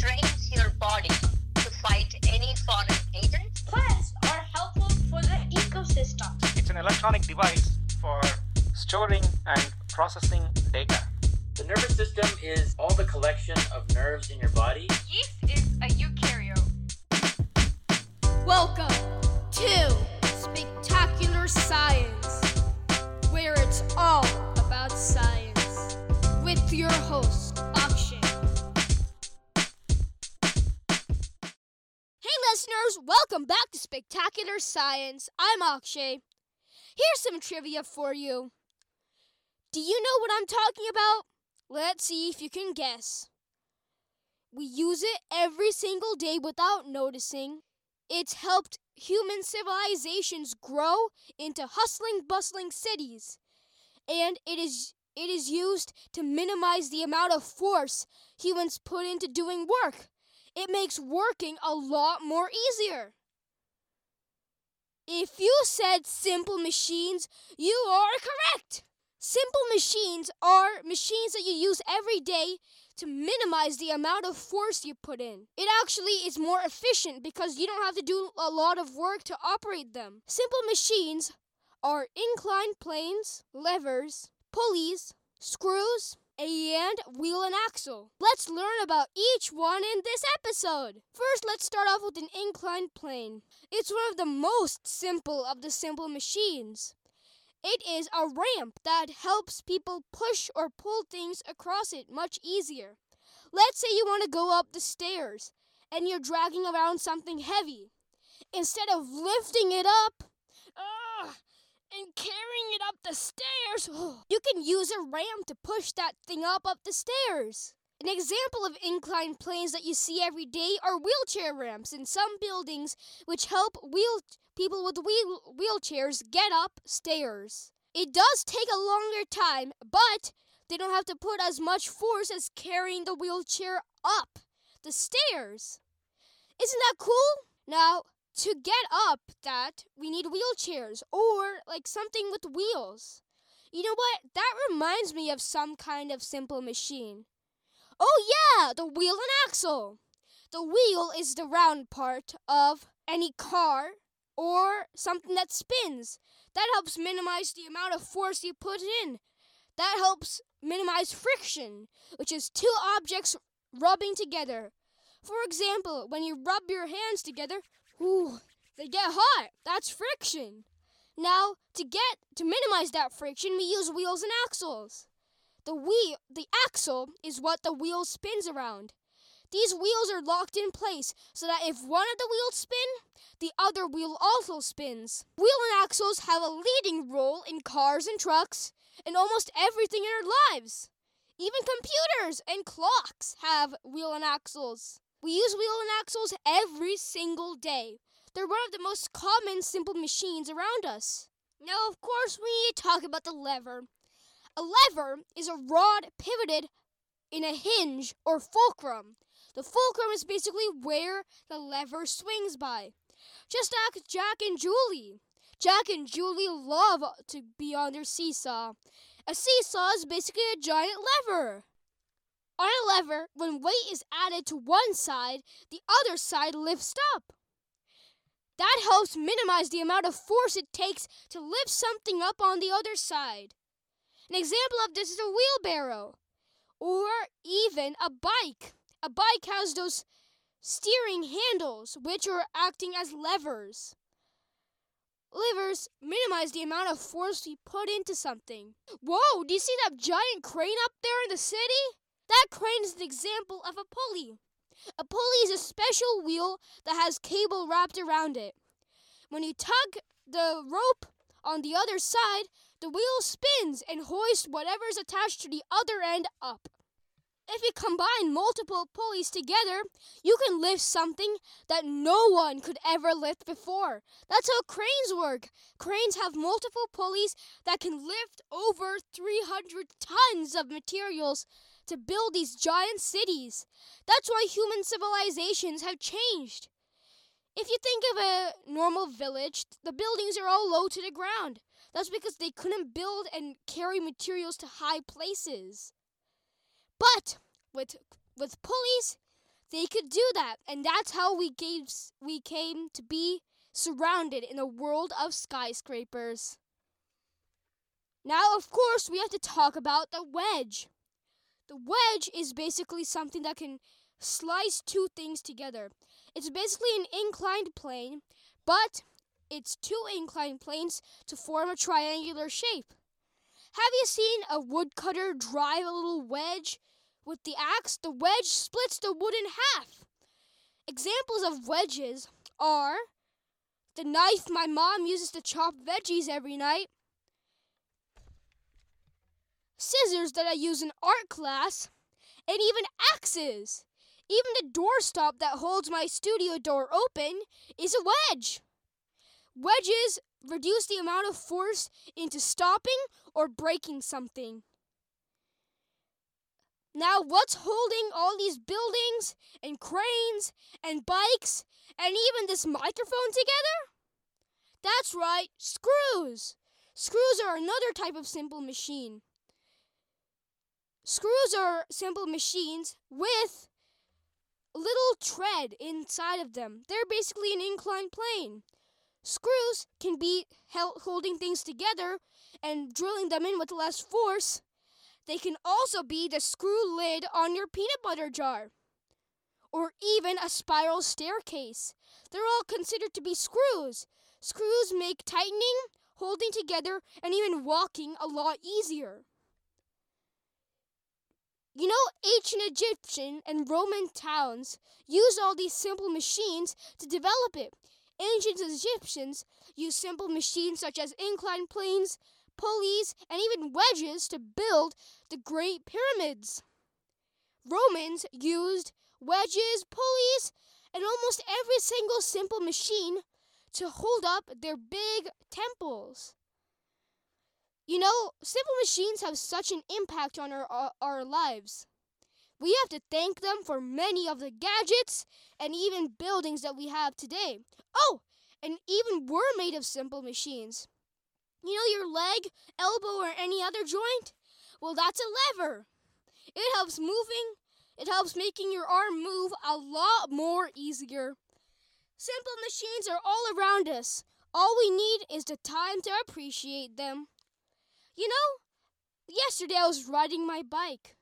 trains your body to fight any foreign agent. Plants are helpful for the ecosystem. It's an electronic device for storing and processing data. The nervous system is all the collection of nerves in your body. Yeast is a eukaryote. Welcome welcome back to Spectacular Science. I'm Akshay. Here's some trivia for you. Do you know what I'm talking about? Let's see if you can guess. We use it every single day without noticing. It's helped human civilizations grow into hustling, bustling cities. And it is it is used to minimize the amount of force humans put into doing work. It makes working a lot more easier. If you said simple machines, you are correct. Simple machines are machines that you use every day to minimize the amount of force you put in. It actually is more efficient because you don't have to do a lot of work to operate them. Simple machines are inclined planes, levers, pulleys, screws, and wheel and axle. Let's learn about each one in this episode. First, let's start off with an inclined plane. It's one of the most simple of the simple machines. It is a ramp that helps people push or pull things across it much easier. Let's say you want to go up the stairs and you're dragging around something heavy. Instead of lifting it up and carrying it up the stairs, you can use a ramp to push that thing up up the stairs. An example of inclined planes that you see every day are wheelchair ramps in some buildings, which help wheel people with wheel- wheelchairs get up stairs. It does take a longer time, but they don't have to put as much force as carrying the wheelchair up the stairs. Isn't that cool? Now, to get up that, we need wheelchairs or like something with wheels. You know what? That reminds me of some kind of simple machine. Oh, yeah, the wheel and axle. The wheel is the round part of any car or something that spins. That helps minimize the amount of force you put in. That helps minimize friction, which is two objects rubbing together. For example, when you rub your hands together, ooh, they get hot. That's friction. Now, to get to minimize that friction, we use wheels and axles. The wheel, the axle is what the wheel spins around. These wheels are locked in place so that if one of the wheels spin, the other wheel also spins. Wheel and axles have a leading role in cars and trucks and almost everything in our lives. Even computers and clocks have wheel and axles. We use wheel and axles every single day. They're one of the most common simple machines around us. Now, of course, we need to talk about the lever. A lever is a rod pivoted in a hinge or fulcrum. The fulcrum is basically where the lever swings by. Just ask Jack and Julie. Jack and Julie love to be on their seesaw. A seesaw is basically a giant lever. On a lever, when weight is added to one side, the other side lifts up. That helps minimize the amount of force it takes to lift something up on the other side. An example of this is a wheelbarrow or even a bike. A bike has those steering handles which are acting as levers. Levers minimize the amount of force we put into something. Whoa, do you see that giant crane up there in the city? That crane is an example of a pulley. A pulley is a special wheel that has cable wrapped around it. When you tug the rope on the other side, the wheel spins and hoists whatever's attached to the other end up. If you combine multiple pulleys together, you can lift something that no one could ever lift before. That's how cranes work. Cranes have multiple pulleys that can lift over 300 tons of materials to build these giant cities. That's why human civilizations have changed. If you think of a normal village, the buildings are all low to the ground. That's because they couldn't build and carry materials to high places. But with with pulleys, they could do that, and that's how we gave we came to be surrounded in a world of skyscrapers. Now, of course, we have to talk about the wedge. The wedge is basically something that can slice two things together. It's basically an inclined plane, but it's two inclined planes to form a triangular shape. Have you seen a woodcutter drive a little wedge with the axe? The wedge splits the wood in half. Examples of wedges are the knife my mom uses to chop veggies every night, scissors that I use in art class, and even axes. Even the doorstop that holds my studio door open is a wedge. Wedges reduce the amount of force into stopping or breaking something. Now, what's holding all these buildings and cranes and bikes and even this microphone together? That's right, screws. Screws are another type of simple machine. Screws are simple machines with little tread inside of them. They're basically an inclined plane. Screws can be held holding things together and drilling them in with less force. They can also be the screw lid on your peanut butter jar. Or even a spiral staircase. They're all considered to be screws. Screws make tightening, holding together, and even walking a lot easier. You know, ancient Egyptian and Roman towns used all these simple machines to develop it. Ancient Egyptians used simple machines such as inclined planes, pulleys, and even wedges to build the Great Pyramids. Romans used wedges, pulleys, and almost every single simple machine to hold up their big temples. You know, simple machines have such an impact on our, our, our lives. We have to thank them for many of the gadgets and even buildings that we have today. Oh, and even we're made of simple machines. You know your leg, elbow, or any other joint? Well, that's a lever. It helps moving, it helps making your arm move a lot more easier. Simple machines are all around us. All we need is the time to appreciate them. You know, yesterday I was riding my bike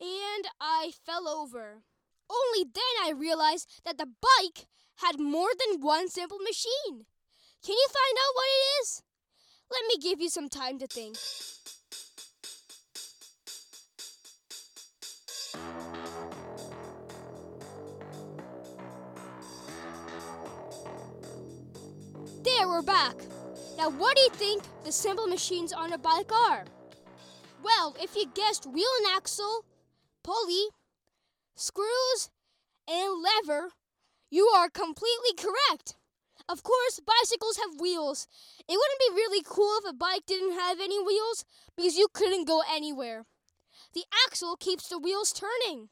and I fell over. Only then I realized that the bike had more than one simple machine. Can you find out what it is? Let me give you some time to think. There, we're back. Now, what do you think the simple machines on a bike are? Well, if you guessed wheel and axle, pulley, screws, and lever, you are completely correct. Of course, bicycles have wheels. It wouldn't be really cool if a bike didn't have any wheels because you couldn't go anywhere. The axle keeps the wheels turning.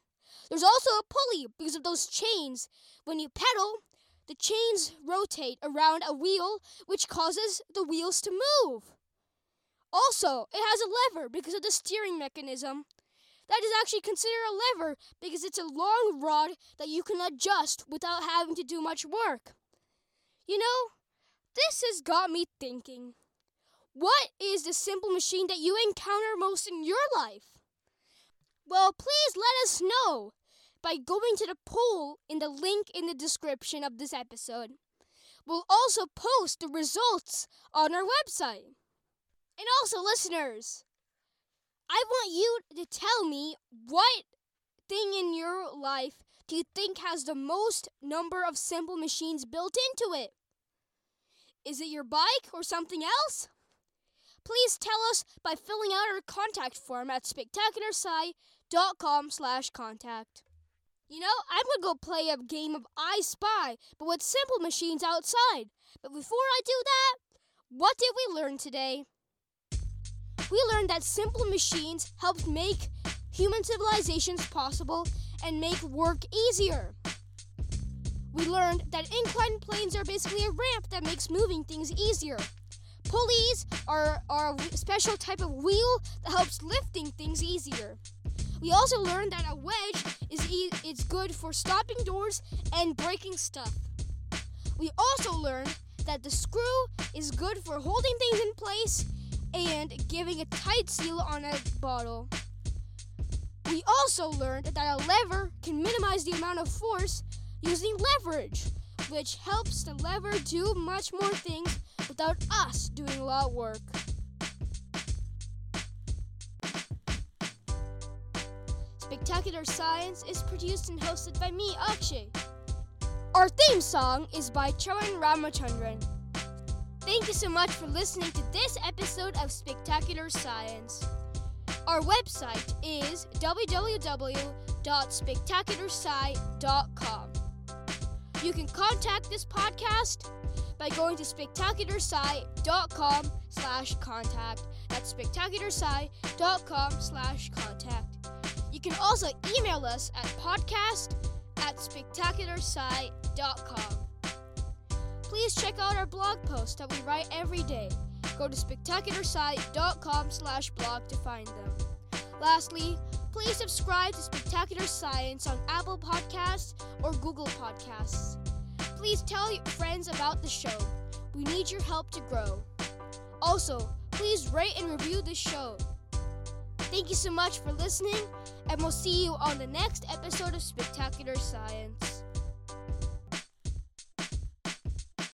There's also a pulley because of those chains. When you pedal, the chains rotate around a wheel, which causes the wheels to move. Also, it has a lever because of the steering mechanism. That is actually considered a lever because it's a long rod that you can adjust without having to do much work. You know, this has got me thinking. What is the simple machine that you encounter most in your life? Well, please let us know by going to the poll in the link in the description of this episode. We'll also post the results on our website. And also, listeners, I want you to tell me what thing in your life do you think has the most number of simple machines built into it? Is it your bike or something else? Please tell us by filling out our contact form at spectacularsci.com slash contact. You know, I'm gonna go play a game of I Spy, but with simple machines outside. But before I do that, what did we learn today? We learned that simple machines helped make human civilizations possible and make work easier. We learned that inclined planes are basically a ramp that makes moving things easier. Pulleys are, are a special type of wheel that helps lifting things easier. We also learned that a wedge is e- good for stopping doors and breaking stuff. We also learned that the screw is good for holding things in place and giving a tight seal on a bottle. We also learned that a lever can minimize the amount of force using leverage, which helps the lever do much more things without us doing a lot of work. Spectacular Science is produced and hosted by me, Akshay. Our theme song is by Charan Ramachandran. Thank you so much for listening to this episode of Spectacular Science. Our website is www.spectacularsci.com. You can contact this podcast by going to spectacularsci.com slash contact. That's spectacularsci.com slash contact. You can also email us at podcast at spectacularsci.com. Please check out our blog posts that we write every day. Go to spectacularsci.com slash blog to find them. Lastly, please subscribe to Spectacular Science on Apple Podcasts or Google Podcasts. Please tell your friends about the show. We need your help to grow. Also, please rate and review the show. Thank you so much for listening, and we'll see you on the next episode of Spectacular Science.